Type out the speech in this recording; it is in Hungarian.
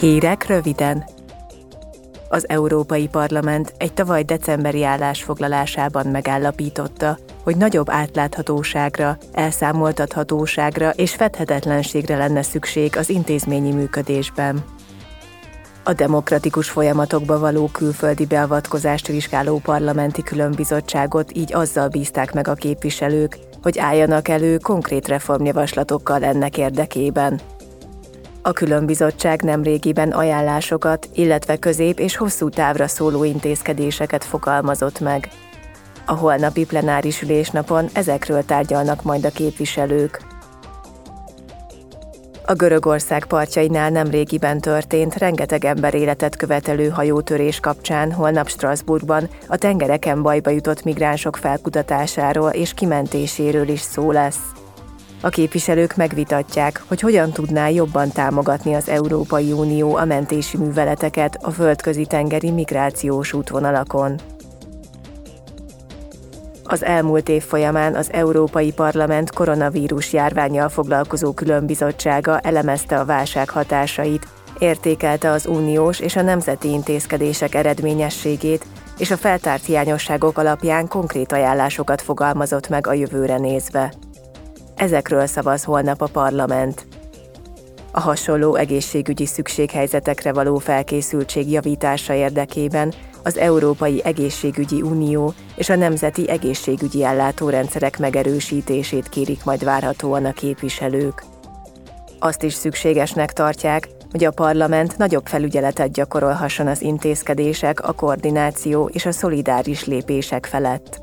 Hírek röviden. Az Európai Parlament egy tavaly decemberi állásfoglalásában megállapította, hogy nagyobb átláthatóságra, elszámoltathatóságra és fedhetetlenségre lenne szükség az intézményi működésben. A demokratikus folyamatokba való külföldi beavatkozást vizsgáló parlamenti különbizottságot így azzal bízták meg a képviselők, hogy álljanak elő konkrét reformjavaslatokkal ennek érdekében. A különbizottság nemrégiben ajánlásokat, illetve közép és hosszú távra szóló intézkedéseket fogalmazott meg. A holnapi plenáris ülésnapon ezekről tárgyalnak majd a képviselők. A Görögország partjainál nemrégiben történt rengeteg ember életet követelő hajótörés kapcsán holnap Strasbourgban a tengereken bajba jutott migránsok felkutatásáról és kimentéséről is szó lesz. A képviselők megvitatják, hogy hogyan tudná jobban támogatni az Európai Unió a mentési műveleteket a földközi tengeri migrációs útvonalakon. Az elmúlt év folyamán az Európai Parlament koronavírus járványjal foglalkozó különbizottsága elemezte a válság hatásait, értékelte az uniós és a nemzeti intézkedések eredményességét, és a feltárt hiányosságok alapján konkrét ajánlásokat fogalmazott meg a jövőre nézve. Ezekről szavaz holnap a parlament. A hasonló egészségügyi szükséghelyzetekre való felkészültség javítása érdekében az Európai Egészségügyi Unió és a Nemzeti Egészségügyi Ellátórendszerek megerősítését kérik majd várhatóan a képviselők. Azt is szükségesnek tartják, hogy a parlament nagyobb felügyeletet gyakorolhasson az intézkedések, a koordináció és a szolidáris lépések felett.